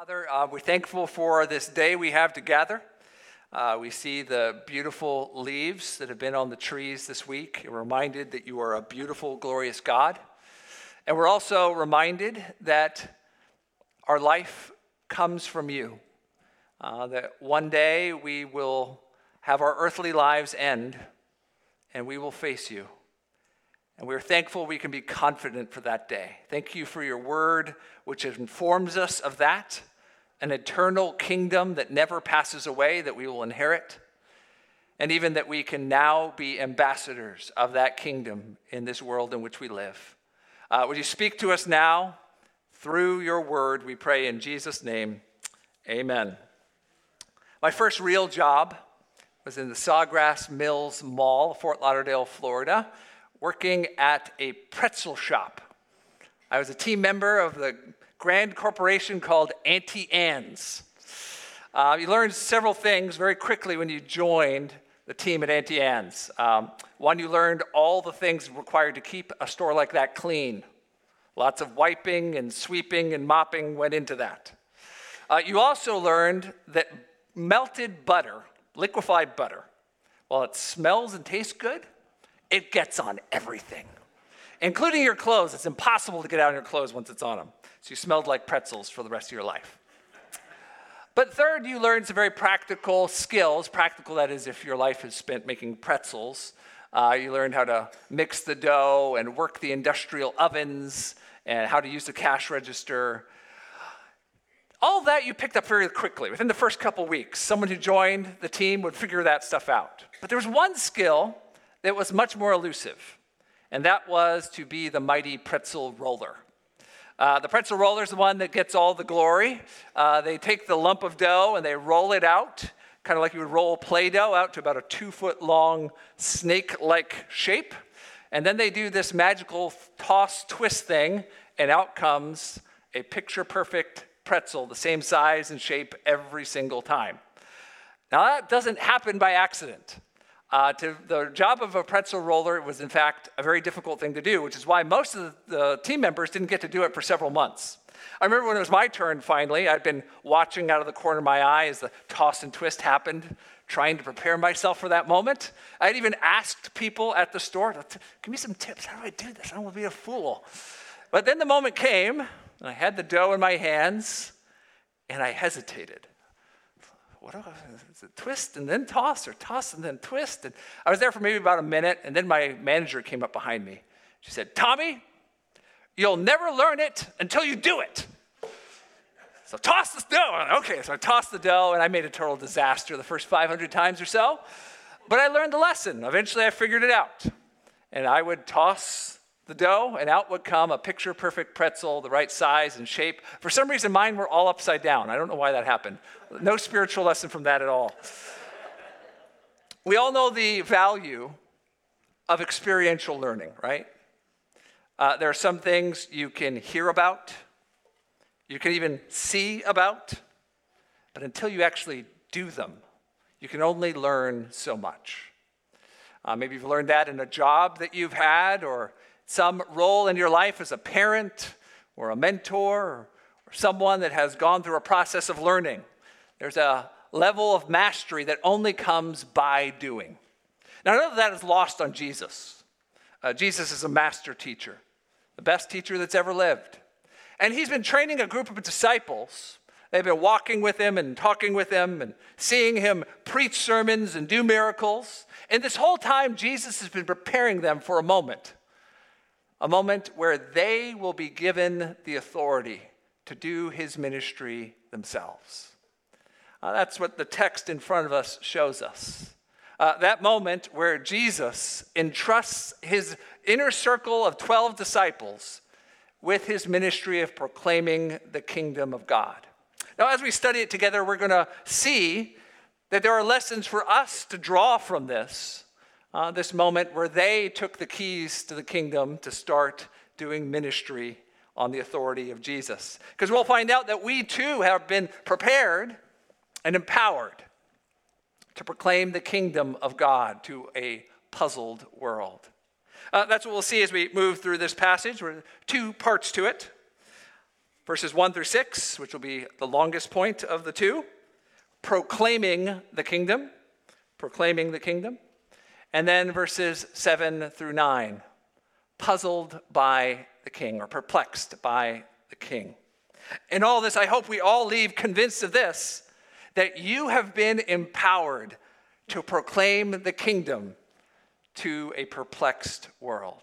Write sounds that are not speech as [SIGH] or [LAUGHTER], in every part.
Father, uh, we're thankful for this day we have to gather. Uh, we see the beautiful leaves that have been on the trees this week. We're reminded that you are a beautiful, glorious God. And we're also reminded that our life comes from you. Uh, that one day we will have our earthly lives end and we will face you. And we're thankful we can be confident for that day. Thank you for your word, which informs us of that an eternal kingdom that never passes away that we will inherit, and even that we can now be ambassadors of that kingdom in this world in which we live. Uh, would you speak to us now through your word? We pray in Jesus' name. Amen. My first real job was in the Sawgrass Mills Mall, Fort Lauderdale, Florida, working at a pretzel shop. I was a team member of the grand corporation called Auntie Anne's. Uh, you learned several things very quickly when you joined the team at Auntie Anne's. Um, one, you learned all the things required to keep a store like that clean. Lots of wiping and sweeping and mopping went into that. Uh, you also learned that melted butter, liquefied butter, while it smells and tastes good, it gets on everything, including your clothes. It's impossible to get out of your clothes once it's on them. So you smelled like pretzels for the rest of your life. But third, you learned some very practical skills. Practical, that is, if your life is spent making pretzels. Uh, you learned how to mix the dough and work the industrial ovens and how to use the cash register. All that you picked up very quickly. Within the first couple weeks, someone who joined the team would figure that stuff out. But there was one skill that was much more elusive, and that was to be the mighty pretzel roller. Uh, the pretzel roller is the one that gets all the glory. Uh, they take the lump of dough and they roll it out, kind of like you would roll Play Doh out to about a two foot long snake like shape. And then they do this magical toss twist thing, and out comes a picture perfect pretzel, the same size and shape every single time. Now, that doesn't happen by accident. Uh, to the job of a pretzel roller was, in fact, a very difficult thing to do, which is why most of the, team members didn't get to do it for several months. I remember when it was my turn finally, I'd been watching out of the corner of my eye as the toss and twist happened, trying to prepare myself for that moment. I'd even asked people at the store, give me some tips. How do I do this? I don't want to be a fool. But then the moment came, and I had the dough in my hands, and I hesitated what is it twist and then toss or toss and then twist? And I was there for maybe about a minute, and then my manager came up behind me. She said, Tommy, you'll never learn it until you do it. So toss the dough. Okay, so I tossed the dough, and I made a total disaster the first 500 times or so. But I learned the lesson. Eventually, I figured it out. And I would toss the dough, and out would come a picture perfect pretzel, the right size and shape. For some reason, mine were all upside down. I don't know why that happened. No spiritual lesson from that at all. We all know the value of experiential learning, right? Uh, there are some things you can hear about, you can even see about, but until you actually do them, you can only learn so much. Uh, maybe you've learned that in a job that you've had, or some role in your life as a parent or a mentor or, someone that has gone through a process of learning. There's a level of mastery that only comes by doing. Now, none of that is lost on Jesus. Uh, Jesus is a master teacher, the best teacher that's ever lived. And he's been training a group of disciples. They've been walking with him and talking with him and seeing him preach sermons and do miracles. And this whole time, Jesus has been preparing them for a moment a moment where they will be given the authority to do his ministry themselves. Uh, that's what the text in front of us shows us. Uh, that moment where Jesus entrusts his inner circle of 12 disciples with his ministry of proclaiming the kingdom of God. Now, as we study it together, we're going to see that there are lessons for us to draw from this uh, this moment where they took the keys to the kingdom to start doing ministry on the authority of Jesus. Because we'll find out that we too have been prepared and empowered to proclaim the kingdom of God to a puzzled world. Uh, that's what we'll see as we move through this passage. There are two parts to it. Verses 1 through 6, which will be the longest point of the two, proclaiming the kingdom, proclaiming the kingdom. And then verses 7 through 9, puzzled by the king or perplexed by the king. In all this, I hope we all leave convinced of this that you have been empowered to proclaim the kingdom to a perplexed world.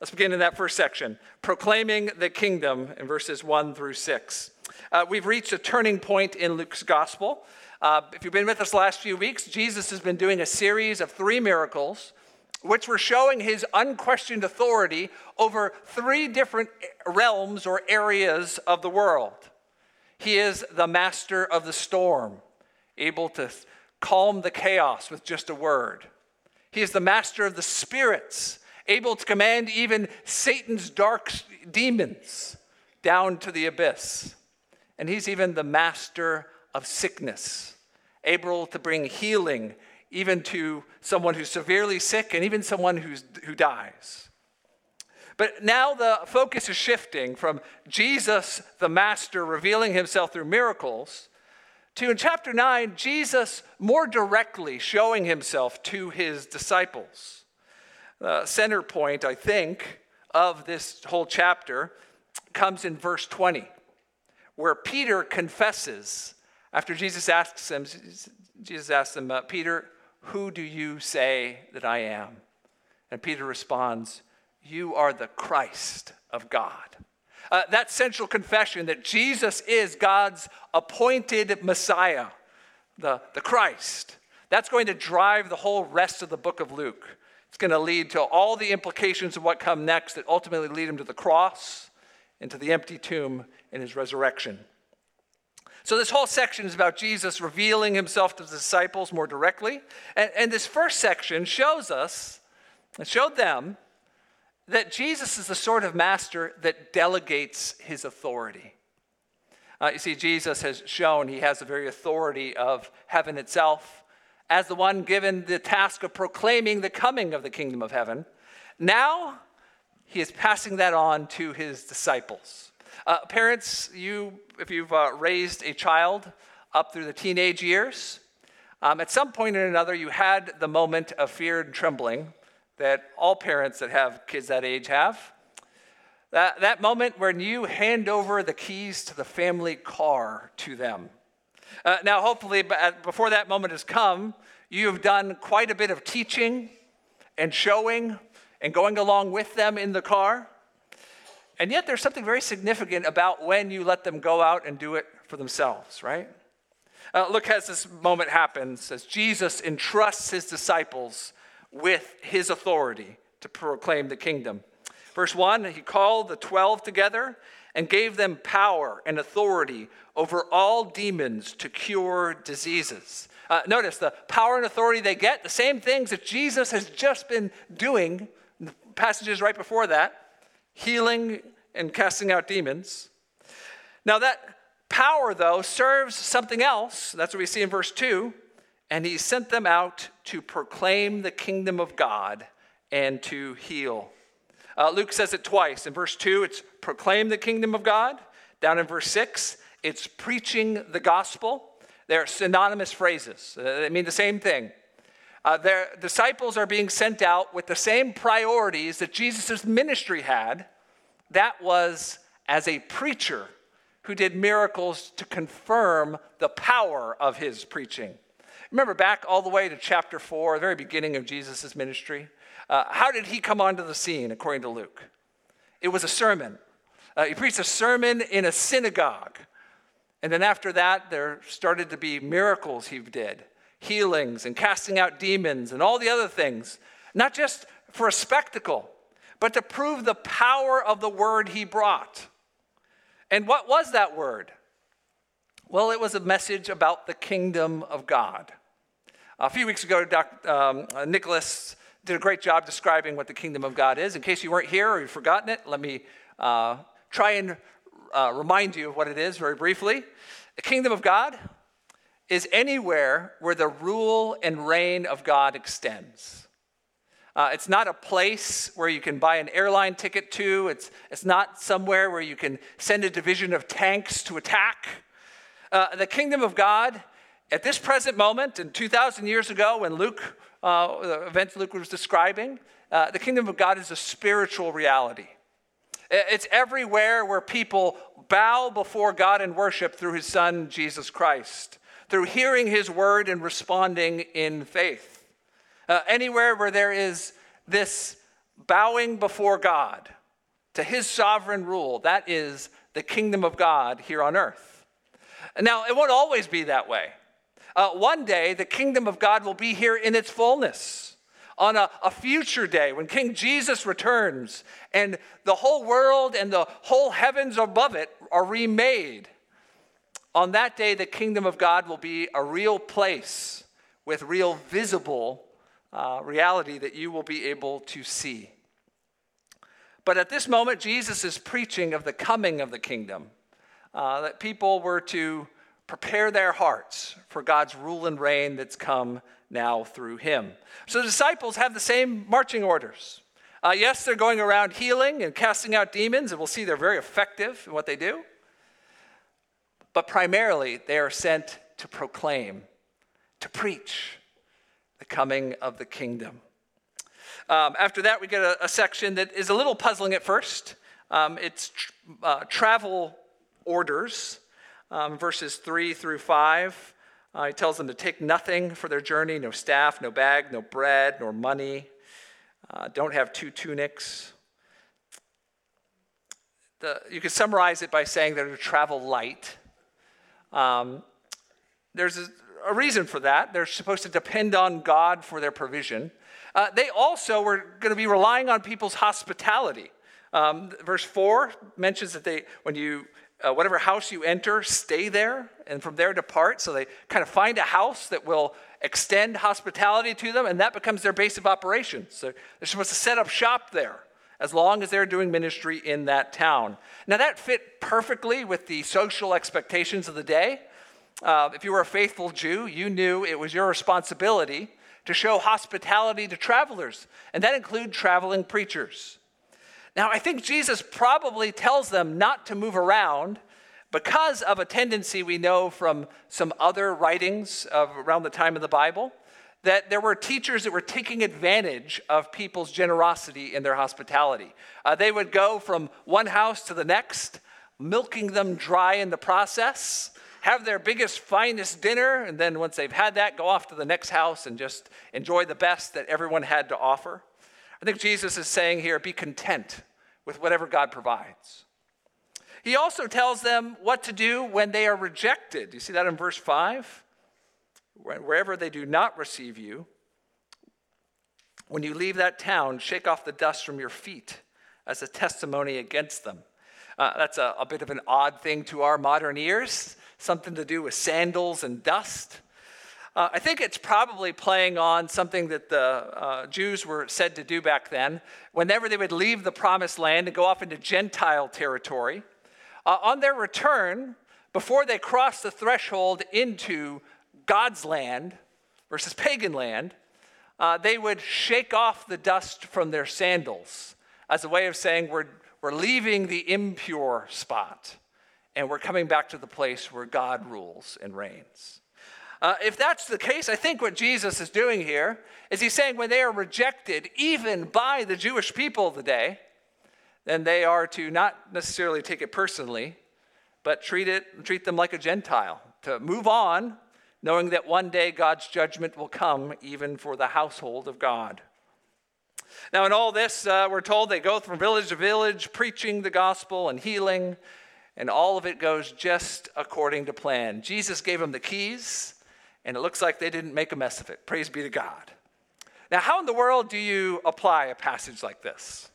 Let's begin in that first section proclaiming the kingdom in verses 1 through 6. Uh, we've reached a turning point in Luke's gospel. Uh, if you've been with us last few weeks, Jesus has been doing a series of three miracles which were showing his unquestioned authority over three different realms or areas of the world. He is the master of the storm, able to calm the chaos with just a word. He is the master of the spirits, able to command even Satan's dark demons down to the abyss. And he's even the master of sickness, able to bring healing even to someone who's severely sick and even someone who's, who dies. But now the focus is shifting from Jesus, the Master, revealing himself through miracles, to in chapter 9, Jesus more directly showing himself to his disciples. The center point, I think, of this whole chapter comes in verse 20, where Peter confesses after Jesus asks them, Jesus asks him, uh, Peter, who do you say that I am? And Peter responds, You are the Christ of God. Uh, that central confession that Jesus is God's appointed Messiah, the, the Christ, that's going to drive the whole rest of the book of Luke. It's going to lead to all the implications of what come next that ultimately lead him to the cross and to the empty tomb and his resurrection. So, this whole section is about Jesus revealing himself to the disciples more directly. And, and this first section shows us, it showed them, that Jesus is the sort of master that delegates his authority. Uh, you see, Jesus has shown he has the very authority of heaven itself as the one given the task of proclaiming the coming of the kingdom of heaven. Now, he is passing that on to his disciples. Uh, parents, you, if you've uh, raised a child up through the teenage years, um, at some point or another, you had the moment of fear and trembling that all parents that have kids that age have. That, that moment when you hand over the keys to the family car to them. Uh, now, hopefully, before that moment has come, you have done quite a bit of teaching and showing and going along with them in the car. And yet, there's something very significant about when you let them go out and do it for themselves, right? Uh, look as this moment happens, as Jesus entrusts his disciples with his authority to proclaim the kingdom. Verse 1 He called the 12 together and gave them power and authority over all demons to cure diseases. Uh, notice the power and authority they get, the same things that Jesus has just been doing, the passages right before that healing and casting out demons. Now, that power, though, serves something else. That's what we see in verse 2. And he sent them out to proclaim the kingdom of God and to heal. Uh, Luke says it twice. In verse 2, it's proclaim the kingdom of God. Down in verse 6, it's preaching the gospel. They're synonymous phrases, uh, they mean the same thing. Uh, their disciples are being sent out with the same priorities that Jesus' ministry had. That was as a preacher who did miracles to confirm the power of his preaching. Remember back all the way to chapter 4, the very beginning of Jesus' ministry? Uh, how did he come onto the scene, according to Luke? It was a sermon. Uh, he preached a sermon in a synagogue. And then after that, there started to be miracles he did healings and casting out demons and all the other things, not just for a spectacle, but to prove the power of the word he brought. And what was that word? Well, it was a message about the kingdom of God. A few weeks ago, Dr. Um, Nicholas did a great job describing what the kingdom of God is. In case you weren't here or you've forgotten it, let me uh, try and uh, remind you of what it is very briefly. The kingdom of God is anywhere where the rule and reign of God extends. Uh, it's not a place where you can buy an airline ticket to. It's, it's not somewhere where you can send a division of tanks to attack. Uh, the kingdom of God, at this present moment, and 2,000 years ago, when Luke, uh, the events Luke was describing, uh, the kingdom of God is a spiritual reality. It's everywhere where people bow before God and worship through his son, Jesus Christ, through hearing his word and responding in faith. Uh, anywhere where there is this bowing before God to his sovereign rule, that is the kingdom of God here on earth. Now, it won't always be that way. Uh, one day, the kingdom of God will be here in its fullness on a, a future day when King Jesus returns and the whole world and the whole heavens above it are remade. On that day, the kingdom of God will be a real place with real visible uh, reality that you will be able to see. But at this moment, Jesus is preaching of the coming of the kingdom, uh, that people were to prepare their hearts for God's rule and reign that's come now through him. So the disciples have the same marching orders. Uh, yes, they're going around healing and casting out demons, and we'll see they're very effective in what they do. But primarily, they are sent to proclaim, to preach the coming of the kingdom. Um, after that, we get a, a, section that is a little puzzling at first. Um, it's tr- uh, travel orders, um, verses 3 through 5. Uh, he tells them to take nothing for their journey no staff, no bag, no bread, nor money. Uh, don't have two tunics. The, you could summarize it by saying they're to travel light. Um, there's a, a, reason for that. They're supposed to depend on God for their provision. Uh, they also were going to be relying on people's hospitality. Um, verse 4 mentions that they, when you uh, whatever house you enter, stay there, and from there depart. So they kind of find a house that will extend hospitality to them, and that becomes their base of operations. So they're supposed to set up shop there as long as they're doing ministry in that town. Now, that fit perfectly with the social expectations of the day. Uh, if you were a faithful Jew, you knew it was your responsibility to show hospitality to travelers, and that included traveling preachers. Now, I think Jesus probably tells them not to move around because of a tendency we know from some other writings of around the time of the Bible that there were teachers that were taking advantage of people's generosity in their hospitality. Uh, they would go from one house to the next, milking them dry in the process, have their biggest, finest dinner, and then once they've had that, go off to the next house and just enjoy the best that everyone had to offer. I think Jesus is saying here be content with whatever God provides. He also tells them what to do when they are rejected. You see that in verse 5? Wherever they do not receive you, when you leave that town, shake off the dust from your feet as a testimony against them. Uh, that's a, a bit of an odd thing to our modern ears, something to do with sandals and dust. Uh, I think it's probably playing on something that the uh, Jews were said to do back then. Whenever they would leave the promised land and go off into Gentile territory, uh, on their return, before they crossed the threshold into God's land versus pagan land, uh, they would shake off the dust from their sandals as a way of saying, We're, we're leaving the impure spot and we're coming back to the place where God rules and reigns. Uh, if that's the case, I think what Jesus is doing here is he's saying when they are rejected, even by the Jewish people of the day, then they are to not necessarily take it personally, but treat it treat them like a Gentile, to move on, knowing that one day God's judgment will come even for the household of God. Now, in all this, uh, we're told they go from village to village, preaching the gospel and healing, and all of it goes just according to plan. Jesus gave them the keys and it looks like they didn't make a mess of it. Praise be to God. Now, how in the world do you apply a passage like this?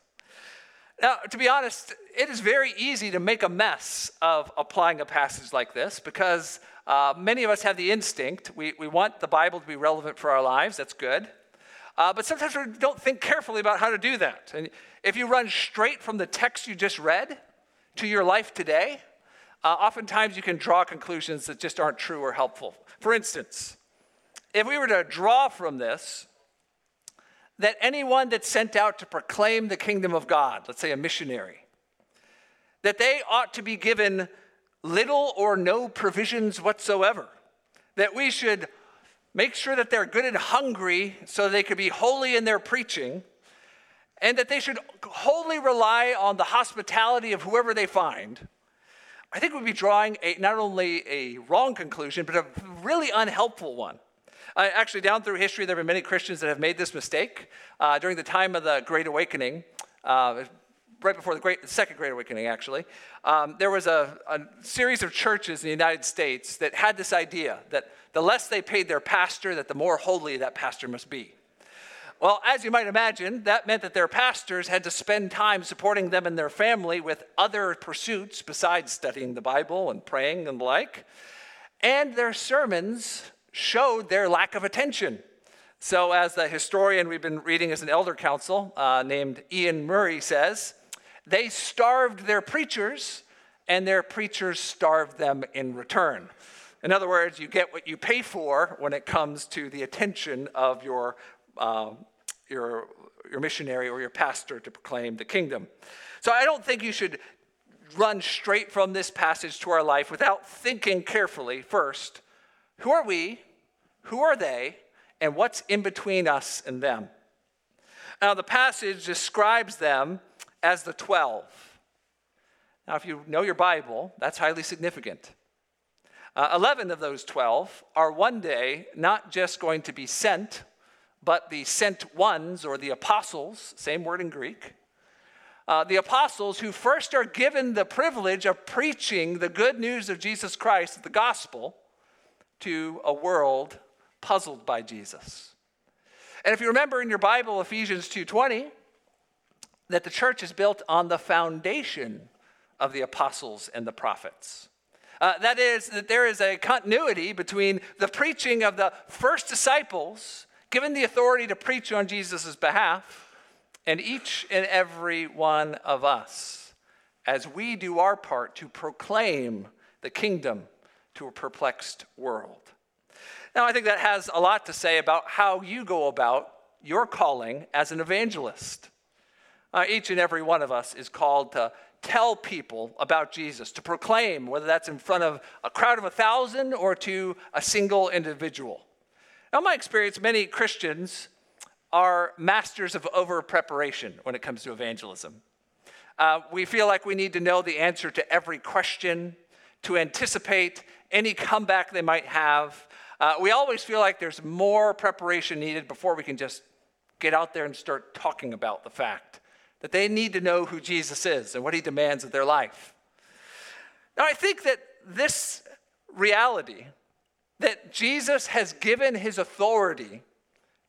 Now, to be honest, it is very easy to make a mess of applying a passage like this because uh, many of us have the instinct. We, we want the Bible to be relevant for our lives. That's good. Uh, but sometimes we don't think carefully about how to do that. And if you run straight from the text you just read to your life today, uh, oftentimes you can draw conclusions that just aren't true or helpful. For instance, if we were to draw from this that anyone that's sent out to proclaim the kingdom of God, let's say a missionary, that they ought to be given little or no provisions whatsoever, that we should make sure that they're good and hungry so they could be holy in their preaching, and that they should wholly rely on the hospitality of whoever they find. I think we'd be drawing a, not only a wrong conclusion, but a really unhelpful one. Uh, actually, down through history, there have been many Christians that have made this mistake. Uh, during the time of the Great Awakening, uh, right before the great, Second Great Awakening, actually, um, there was a, a series of churches in the United States that had this idea that the less they paid their pastor, that the more holy that pastor must be. Well, as you might imagine, that meant that their pastors had to spend time supporting them and their family with other pursuits besides studying the Bible and praying and the like. And their sermons showed their lack of attention. So, as the historian we've been reading as an elder council uh, named Iain Murray says, they starved their preachers, and their preachers starved them in return. In other words, you get what you pay for when it comes to the attention of your, uh, your, your missionary or your pastor to proclaim the kingdom. So, I don't think you should run straight from this passage to our life without thinking carefully first who are we? Who are they? And what's in between us and them? Now, the passage describes them as the 12. Now, if you know your Bible, that's highly significant. Uh, 11 of those 12 are one day not just going to be sent, but the sent ones or the apostles, same word in Greek. Uh, the apostles who first are given the privilege of preaching the good news of Jesus Christ, the gospel, to a world puzzled by Jesus. And if you remember in your Bible, Ephesians 2:20, that the church is built on the foundation of the apostles and the prophets. Uh, that is, that there is a continuity between the preaching of the first disciples, given the authority to preach on Jesus' behalf, and each and every one of us, as we do our part to proclaim the kingdom to a perplexed world. Now, I think that has a lot to say about how you go about your calling as an evangelist. Uh, each and every one of us is called to tell people about Jesus, to proclaim, whether that's in front of a crowd of a thousand or to a single individual. Now, in my experience, many Christians are masters of over preparation when it comes to evangelism. Uh, we feel like we need to know the answer to every question, to anticipate any comeback they might have. Uh, we always feel like there's more preparation needed before we can just get out there and start talking about the fact that they need to know who Jesus is and what he demands of their life. Now, I think that this reality that Jesus has given his authority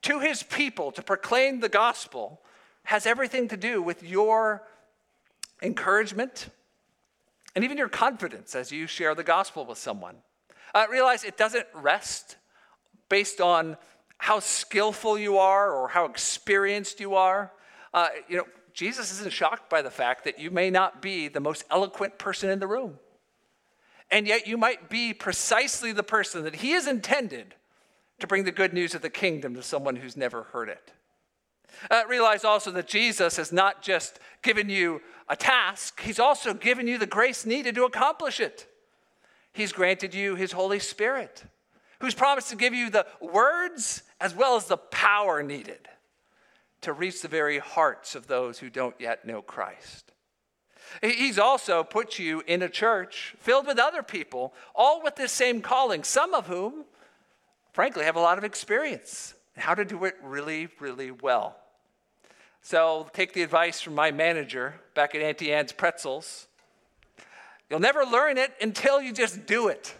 to his people to proclaim the gospel has everything to do with your encouragement and even your confidence as you share the gospel with someone. Uh, realize it doesn't rest based on how skillful you are or how experienced you are. Uh, you know, Jesus isn't shocked by the fact that you may not be the most eloquent person in the room. And yet you might be precisely the person that he has intended to bring the good news of the kingdom to someone who's never heard it. Uh, realize also that Jesus has not just given you a task, He's also given you the grace needed to accomplish it. He's granted you His Holy Spirit, who's promised to give you the words as well as the power needed to reach the very hearts of those who don't yet know Christ. He's also put you in a church filled with other people, all with this same calling, some of whom, frankly, have a lot of experience how to do it really, really well. So take the advice from my manager back at Auntie Anne's Pretzels. You'll never learn it until you just do it.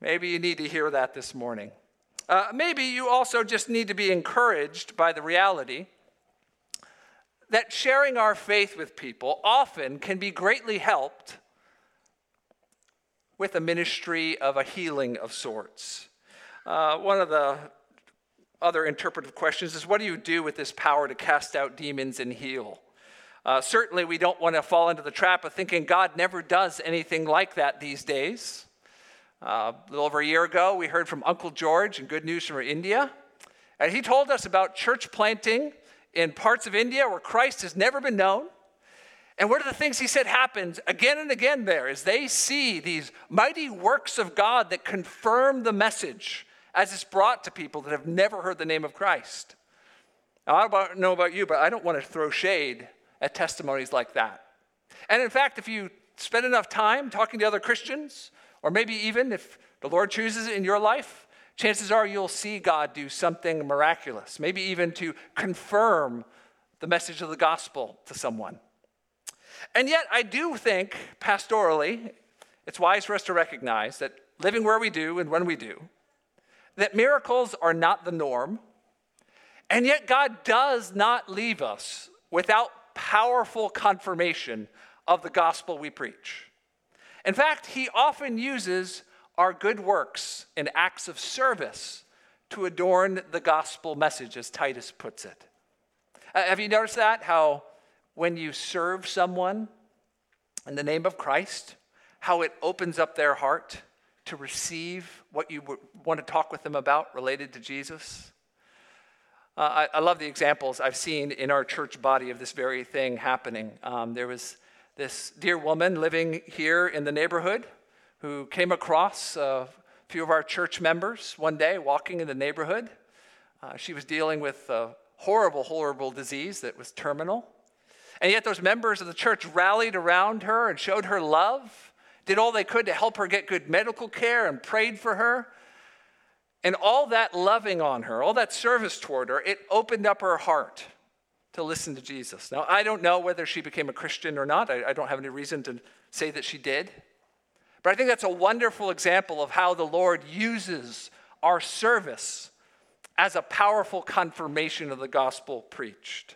Maybe you need to hear that this morning. Uh, maybe you also just need to be encouraged by the reality that sharing our faith with people often can be greatly helped with a ministry of a healing of sorts. Uh, one of the other interpretive questions is what do you do with this power to cast out demons and heal? Uh, certainly, we don't want to fall into the trap of thinking God never does anything like that these days. Uh, a little over a year ago, we heard from Uncle George and good news from India. And he told us about church planting in parts of India where Christ has never been known. And one of the things he said happens again and again there is they see these mighty works of God that confirm the message as it's brought to people that have never heard the name of Christ. Now, I don't know about you, but I don't want to throw shade at testimonies like that. And in fact, if you spend enough time talking to other Christians, or maybe even if the Lord chooses it in your life, chances are you'll see God do something miraculous, maybe even to confirm the message of the gospel to someone. And yet, I do think pastorally, it's wise for us to recognize that living where we do and when we do, that miracles are not the norm. And yet, God does not leave us without powerful confirmation of the gospel we preach. In fact, He often uses our good works and acts of service to adorn the gospel message, as Titus puts it. Uh, have you noticed that? How when you serve someone in the name of Christ, how it opens up their heart to receive what you want to talk with them about related to Jesus? Uh, I, I, love the examples I've seen in our church body of this very thing happening. Um, there was this dear woman living here in the neighborhood who came across a few of our church members one day walking in the neighborhood. Uh, she was dealing with a horrible, horrible disease that was terminal. And yet, those members of the church rallied around her and showed her love, did all they could to help her get good medical care, and prayed for her. And all that loving on her, all that service toward her, it opened up her heart to listen to Jesus. Now, I don't know whether she became a Christian or not. I, I don't have any reason to say that she did. But I think that's a wonderful example of how the Lord uses our service as a powerful confirmation of the gospel preached.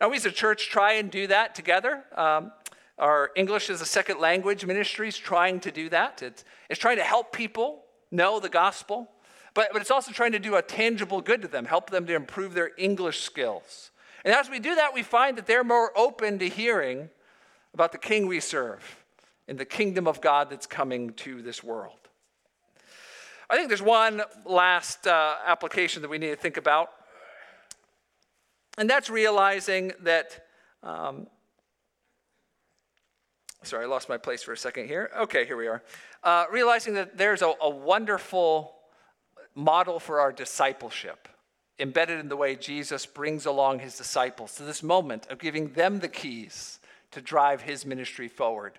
Now, we as a church try and do that together. Um, our English as a second language ministry is trying to do that. It's, it's trying to help people know the gospel, but, but it's also trying to do a tangible good to them, help them to improve their English skills. And as we do that, we find that they're more open to hearing about the king we serve and the kingdom of God that's coming to this world. I think there's one last uh, application that we need to think about, and that's realizing that. Um, sorry, I lost my place for a second here. Okay, here we are. Uh, realizing that there's a, a wonderful model for our discipleship embedded in the way Jesus brings along his disciples to this moment of giving them the keys to drive his ministry forward.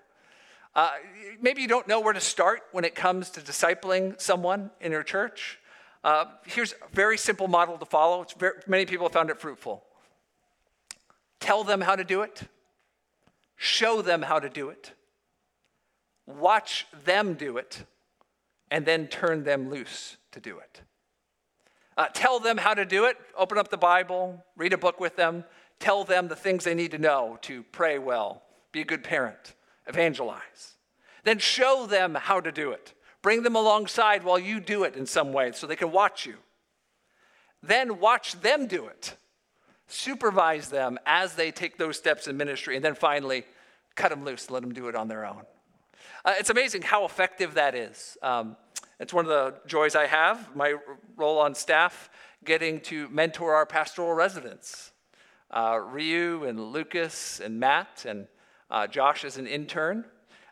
Uh, maybe you don't know where to start when it comes to discipling someone in your church. Uh, here's a very simple model to follow. Very, many people have found it fruitful. Tell them how to do it, show them how to do it, watch them do it, and then turn them loose to do it. Uh, tell them how to do it. Open up the Bible, read a book with them, tell them the things they need to know to pray well, be a good parent, evangelize. Then show them how to do it. Bring them alongside while you do it in some way so they can watch you. Then watch them do it. Supervise them as they take those steps in ministry. And then finally, cut them loose, let them do it on their own. Uh, it's amazing how effective that is. Um, it's one of the joys I have, my role on staff, getting to mentor our pastoral residents. Uh, Ryu and Lucas and Matt and uh, Josh is an intern.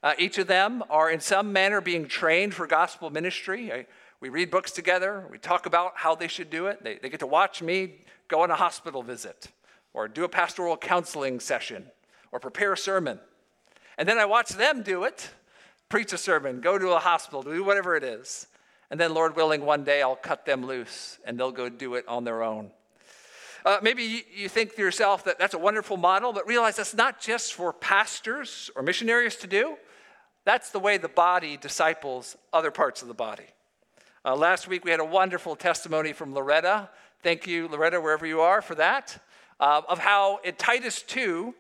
Uh, each of them are in some manner being trained for gospel ministry. I, we read books together. We talk about how they should do it. They, they get to watch me go on a hospital visit or do a pastoral counseling session or prepare a sermon. And then I watch them do it preach a sermon, go to a hospital, do whatever it is. And then, Lord willing, one day I'll cut them loose and they'll go do it on their own. Uh, maybe you think to yourself that that's a wonderful model, but realize that's not just for pastors or missionaries to do. That's the way the body disciples other parts of the body. Uh, last week we had a wonderful testimony from Loretta. Thank you, Loretta, wherever you are, for that. Uh, of how in Titus 2,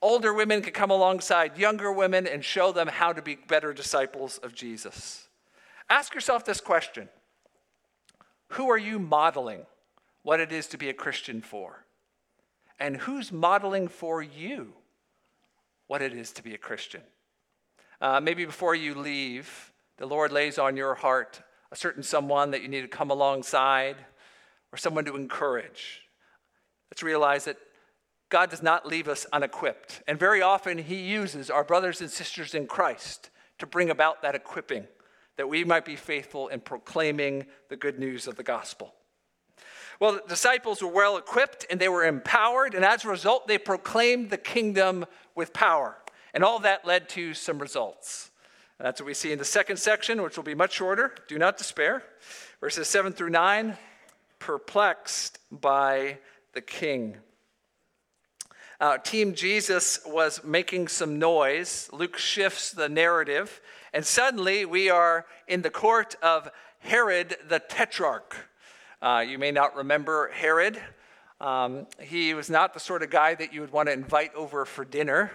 older women can come alongside younger women and show them how to be better disciples of Jesus. Ask yourself this question Who are you modeling? what it is to be a Christian for? And who's modeling for you what it is to be a Christian? Uh, maybe before you leave, the Lord lays on your heart a certain someone that you need to come alongside, or someone to encourage. Let's realize that God does not leave us unequipped. And very often, He uses our brothers and sisters in Christ to bring about that equipping, that we might be faithful in proclaiming the good news of the gospel. Well, the disciples were well equipped and they were empowered, and as a result, they proclaimed the kingdom with power. And all that led to some results. And that's what we see in the second section, which will be much shorter. Do not despair. Verses 7 through 9 perplexed by the king. Uh, Team Jesus was making some noise. Luke shifts the narrative, and suddenly we are in the court of Herod the Tetrarch. Uh, you may not remember Herod. Um, he was not the sort of guy that you would want to invite over for dinner.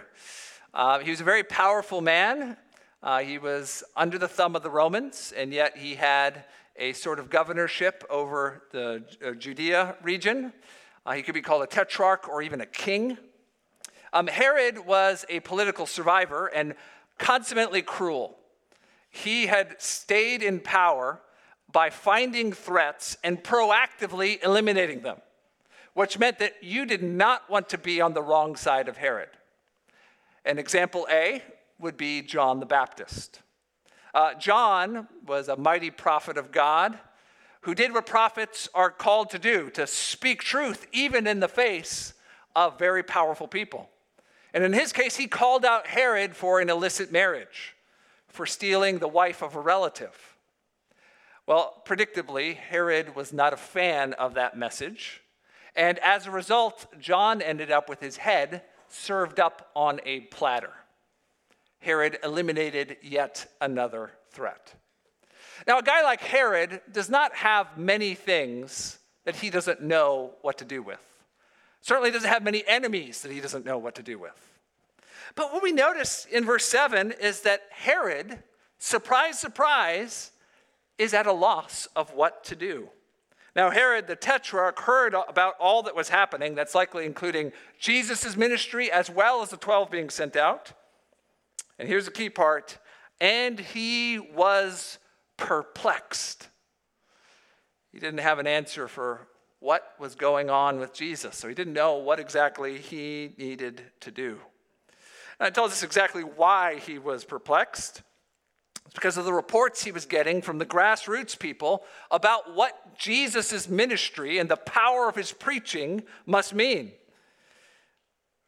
Uh, he was a very powerful man. Uh, he was under the thumb of the Romans, and yet he had a sort of governorship over the uh, Judea region. Uh, he could be called a tetrarch or even a king. Um, Herod was a political survivor and consummately cruel. He had stayed in power by finding threats and proactively eliminating them, which meant that you did not want to be on the wrong side of Herod. An example A would be John the Baptist. Uh, John was a mighty prophet of God who did what prophets are called to do to speak truth, even in the face of very powerful people. And in his case, he called out Herod for an illicit marriage, for stealing the wife of a relative. Well, predictably, Herod was not a fan of that message. And as a result, John ended up with his head served up on a platter. Herod eliminated yet another threat. Now, a guy like Herod does not have many things that he doesn't know what to do with certainly doesn't have many enemies that he doesn't know what to do with. But what we notice in verse 7 is that Herod, surprise, surprise, is at a loss of what to do. Now, Herod the Tetrarch heard about all that was happening, that's likely including Jesus' ministry as well as the 12 being sent out. And here's the key part and he was perplexed. He didn't have an answer for what was going on with Jesus. So he didn't know what exactly he needed to do. And it tells us exactly why he was perplexed. It's because of the reports he was getting from the grassroots people about what Jesus' ministry and the power of his preaching must mean.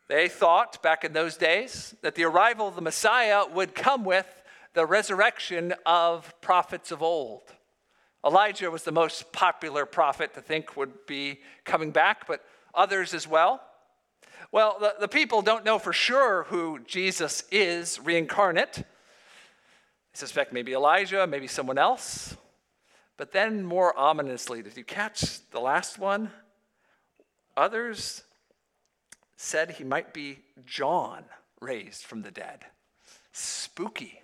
They thought back in those days that the arrival of the Messiah would come with the resurrection of prophets of old. Elijah was the most popular prophet to think would be coming back, but others as well. Well, the, the people don't know for sure who Jesus is reincarnate. They suspect maybe Elijah, maybe someone else. But then, more ominously, did you catch the last one? Others said he might be John raised from the dead. Spooky.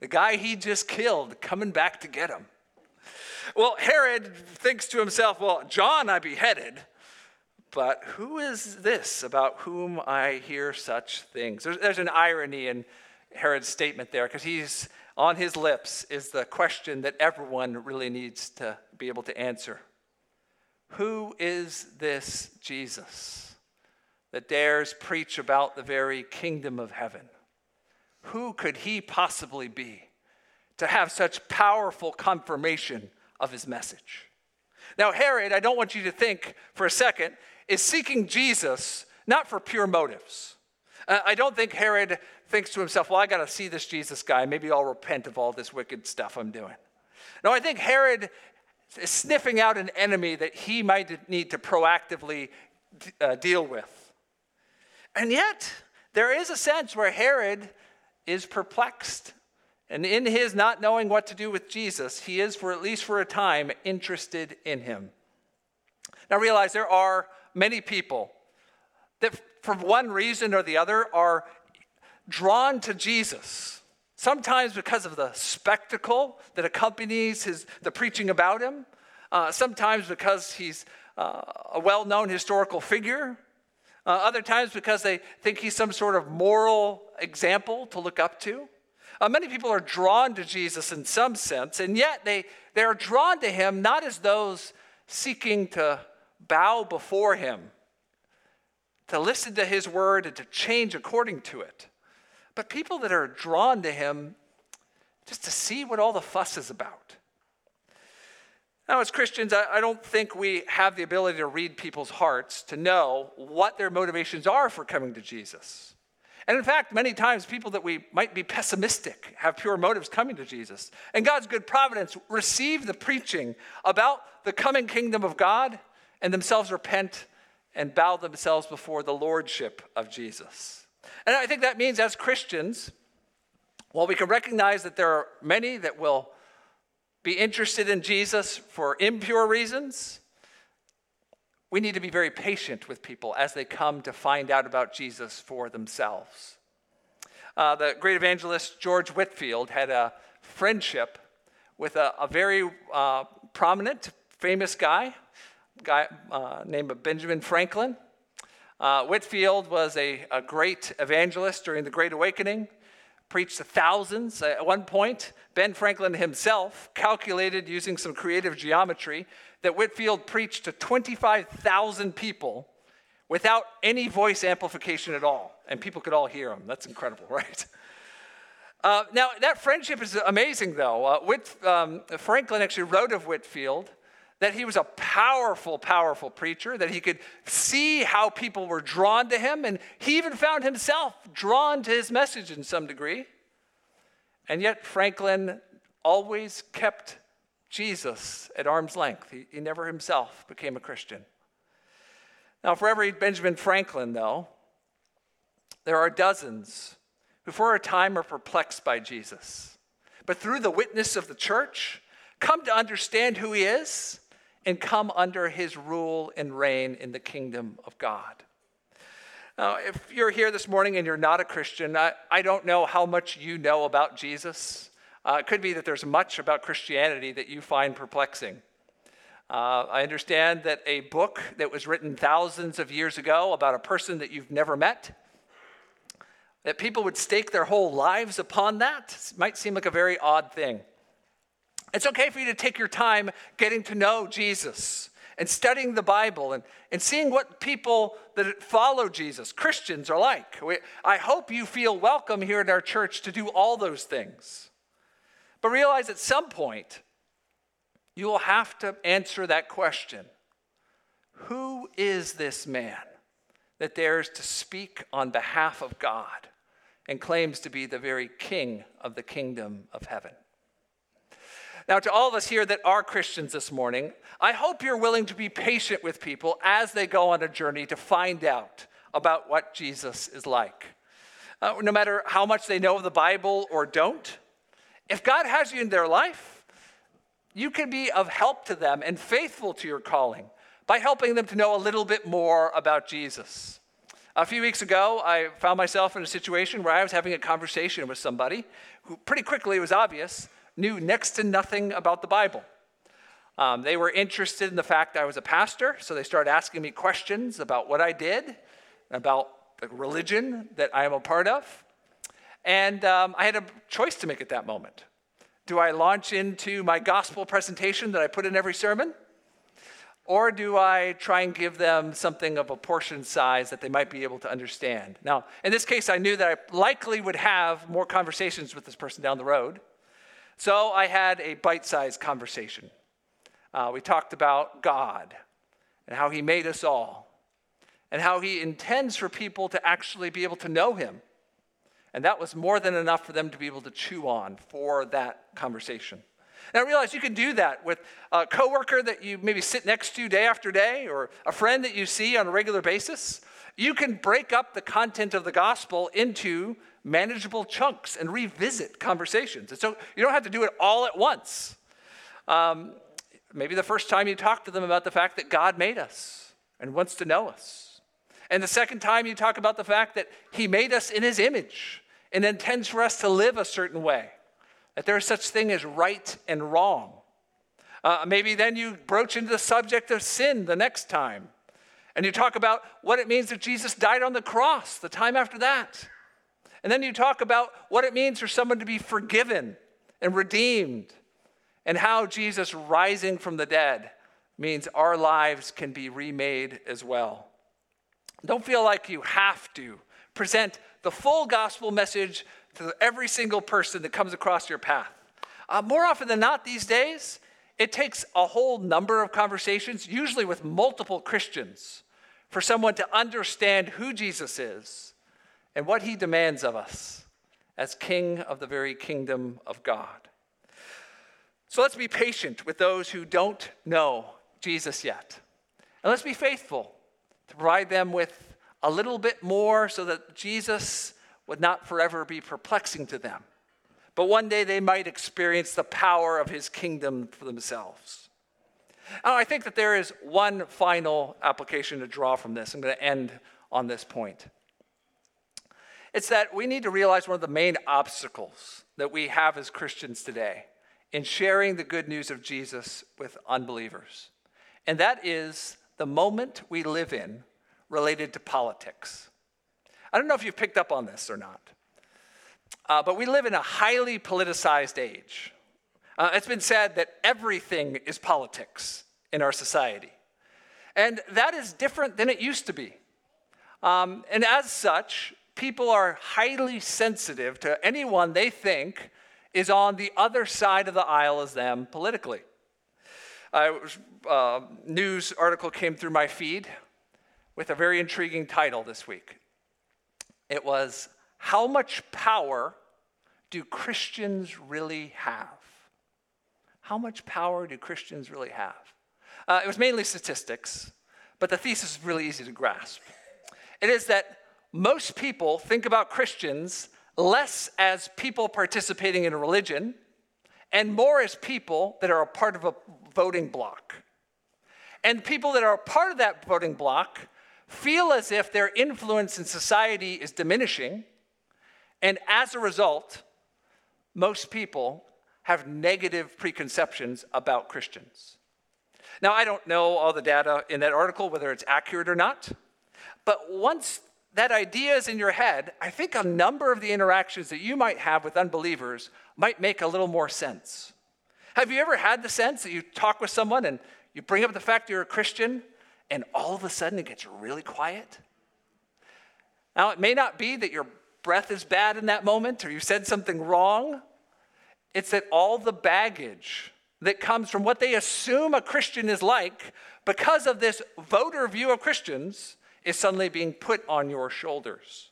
The guy he just killed coming back to get him. Well, Herod thinks to himself, well, John I beheaded, but who is this about whom I hear such things? There's, there's an irony in Herod's statement there because he's on his lips is the question that everyone really needs to be able to answer. Who is this Jesus that dares preach about the very kingdom of heaven? Who could he possibly be to have such powerful confirmation of his message. Now, Herod, I don't want you to think for a second, is seeking Jesus not for pure motives. Uh, I don't think Herod thinks to himself, well, I got to see this Jesus guy. Maybe I'll repent of all this wicked stuff I'm doing. No, I think Herod is sniffing out an enemy that he might need to proactively uh, deal with. And yet, there is a sense where Herod is perplexed and in his not knowing what to do with Jesus, he is, for at least for a time, interested in him. Now realize there are many people that, for one reason or the other, are drawn to Jesus. Sometimes because of the spectacle that accompanies his, the preaching about him, uh, sometimes because he's uh, a well known historical figure, uh, other times because they think he's some sort of moral example to look up to. Uh, many people are drawn to Jesus in some sense, and yet they, they are drawn to him not as those seeking to bow before him, to listen to his word, and to change according to it, but people that are drawn to him just to see what all the fuss is about. Now, as Christians, I, don't think we have the ability to read people's hearts to know what their motivations are for coming to Jesus. And in fact, many times people that we might be pessimistic have pure motives coming to Jesus. And God's good providence receive the preaching about the coming kingdom of God and themselves repent and bow themselves before the lordship of Jesus. And I think that means as Christians, while we can recognize that there are many that will be interested in Jesus for impure reasons, we need to be very patient with people as they come to find out about Jesus for themselves. Uh, the great evangelist George Whitefield had a friendship with a, a very uh, prominent, famous guy, guy uh, named Benjamin Franklin. Uh, Whitefield was a, a great evangelist during the Great Awakening preached to thousands. At one point, Ben Franklin himself calculated using some creative geometry that Whitefield preached to 25,000 people without any voice amplification at all, and people could all hear him. That's incredible, [LAUGHS] right? Uh, now, that friendship is amazing, though. Uh, Whit, um, Franklin actually wrote of Whitefield that he was a powerful, powerful preacher, that he could see how people were drawn to him, and he even found himself drawn to his message in some degree. And yet, Franklin always kept Jesus at arm's length. He, he never himself became a Christian. Now, for every Benjamin Franklin, though, there are dozens who for a time are perplexed by Jesus. But through the witness of the church, come to understand who he is and come under his rule and reign in the kingdom of God. Now, if you're here this morning and you're not a Christian, I, I don't know how much you know about Jesus. Uh, it could be that there's much about Christianity that you find perplexing. Uh, I understand that a book that was written thousands of years ago about a person that you've never met, that people would stake their whole lives upon that, might seem like a very odd thing. It's okay for you to take your time getting to know Jesus and studying the Bible and, and seeing what people that follow Jesus, Christians, are like. We, I hope you feel welcome here at our church to do all those things. But realize at some point, you will have to answer that question Who is this man that dares to speak on behalf of God and claims to be the very king of the kingdom of heaven? Now, to all of us here that are Christians this morning, I hope you're willing to be patient with people as they go on a journey to find out about what Jesus is like. Uh, no matter how much they know of the Bible or don't, if God has you in their life, you can be of help to them and faithful to your calling by helping them to know a little bit more about Jesus. A few weeks ago, I found myself in a situation where I was having a conversation with somebody who pretty quickly was obvious knew next to nothing about the Bible. Um, they were interested in the fact I was a pastor, so they started asking me questions about what I did, about the religion that I am a part of. And um, I had a choice to make at that moment. Do I launch into my gospel presentation that I put in every sermon? Or do I try and give them something of a portion size that they might be able to understand? Now, in this case, I knew that I likely would have more conversations with this person down the road. So I had a bite sized conversation. Uh, we talked about God and how He made us all and how He intends for people to actually be able to know Him. And that was more than enough for them to be able to chew on for that conversation. I realize you can do that with a coworker that you maybe sit next to day after day or a friend that you see on a regular basis. You can break up the content of the gospel into manageable chunks and revisit conversations. And so you don't have to do it all at once. Um, maybe the first time you talk to them about the fact that God made us and wants to know us. And the second time you talk about the fact that He made us in His image and intends for us to live a certain way, that there is such thing as right and wrong. Uh, maybe then you broach into the subject of sin the next time. And you talk about what it means that Jesus died on the cross the time after that. And then you talk about what it means for someone to be forgiven and redeemed, and how Jesus rising from the dead means our lives can be remade as well. Don't feel like you have to present the full gospel message to every single person that comes across your path. Uh, more often than not, these days, it takes a whole number of conversations, usually with multiple Christians, for someone to understand who Jesus is and what he demands of us as King of the very kingdom of God. So let's be patient with those who don't know Jesus yet. And let's be faithful to provide them with a little bit more so that Jesus would not forever be perplexing to them, but one day they might experience the power of his kingdom for themselves. Now, I think that there is one final application to draw from this. I'm going to end on this point. It's that we need to realize one of the main obstacles that we have as Christians today in sharing the good news of Jesus with unbelievers. And that is the moment we live in related to politics. I don't know if you've picked up on this or not, uh, but we live in a highly politicized age. Uh, it's been said that everything is politics in our society. And that is different than it used to be. Um, and as such, people are highly sensitive to anyone they think is on the other side of the aisle as them politically. A uh, news article came through my feed with a very intriguing title this week. It was How Much Power Do Christians Really Have? How much power do Christians really have? Uh, it was mainly statistics, but the thesis is really easy to grasp. It is that most people think about Christians less as people participating in a religion and more as people that are a part of a voting bloc. And people that are a part of that voting bloc feel as if their influence in society is diminishing, and as a result, most people have negative preconceptions about Christians. Now, I don't know all the data in that article, whether it's accurate or not, but once that idea is in your head, I think a number of the interactions that you might have with unbelievers might make a little more sense. Have you ever had the sense that you talk with someone and you bring up the fact you're a Christian and all of a sudden it gets really quiet? Now, it may not be that your breath is bad in that moment or you said something wrong. It's that all the baggage that comes from what they assume a Christian is like because of this voter view of Christians is suddenly being put on your shoulders.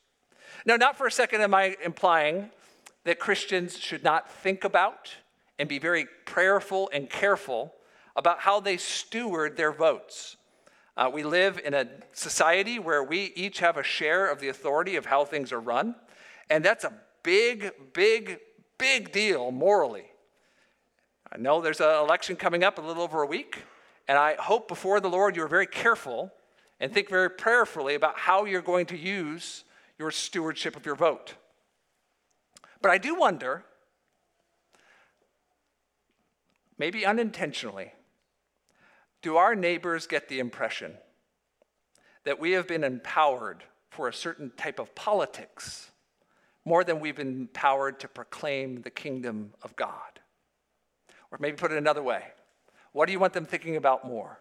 Now, not for a second am I implying that Christians should not think about and be very prayerful and careful about how they steward their votes. Uh, we live in a society where we each have a share of the authority of how things are run, and that's a big, big, big deal morally. I know there's an election coming up a little over a week, and I hope before the Lord you're very careful and think very prayerfully about how you're going to use your stewardship of your vote. But I do wonder, maybe unintentionally, do our neighbors get the impression that we have been empowered for a certain type of politics more than we've been empowered to proclaim the kingdom of God? Or maybe put it another way what do you want them thinking about more?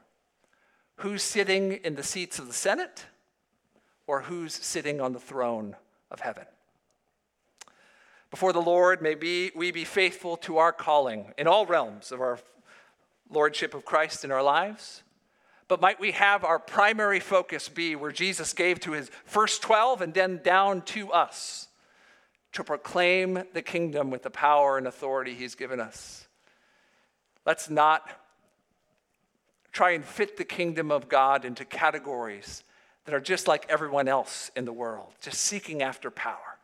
Who's sitting in the seats of the Senate or who's sitting on the throne of heaven. Before the Lord, may we be faithful to our calling in all realms of our lordship of Christ in our lives. But might we have our primary focus be where Jesus gave to his first 12 and then down to us to proclaim the kingdom with the power and authority he's given us. Let's not try and fit the kingdom of God into categories that are just like everyone else in the world, just seeking after power.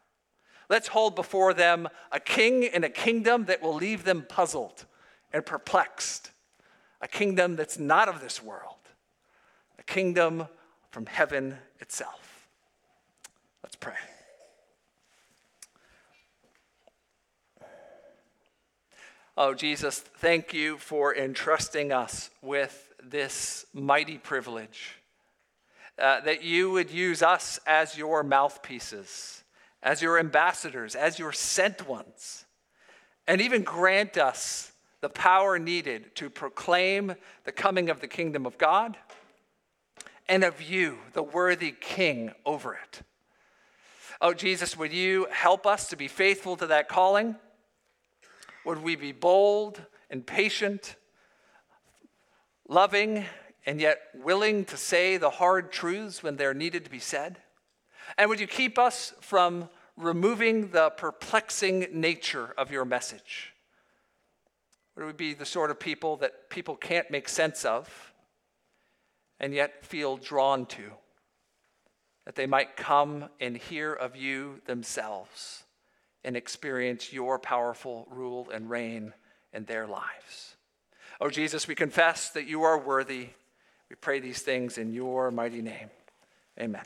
Let's hold before them a king and a kingdom that will leave them puzzled and perplexed, a kingdom that's not of this world, a kingdom from heaven itself. Let's pray. Oh, Jesus, thank you for entrusting us with this mighty privilege uh, that you would use us as your mouthpieces, as your ambassadors, as your sent ones, and even grant us the power needed to proclaim the coming of the kingdom of God and of you, the worthy king over it. Oh, Jesus, would you help us to be faithful to that calling? Would we be bold and patient, loving, and yet willing to say the hard truths when they're needed to be said? And would you keep us from removing the perplexing nature of your message? Would we be the sort of people that people can't make sense of and yet feel drawn to? That they might come and hear of you themselves and experience your powerful rule and reign in their lives. Oh, Jesus, we confess that you are worthy. We pray these things in your mighty name. Amen.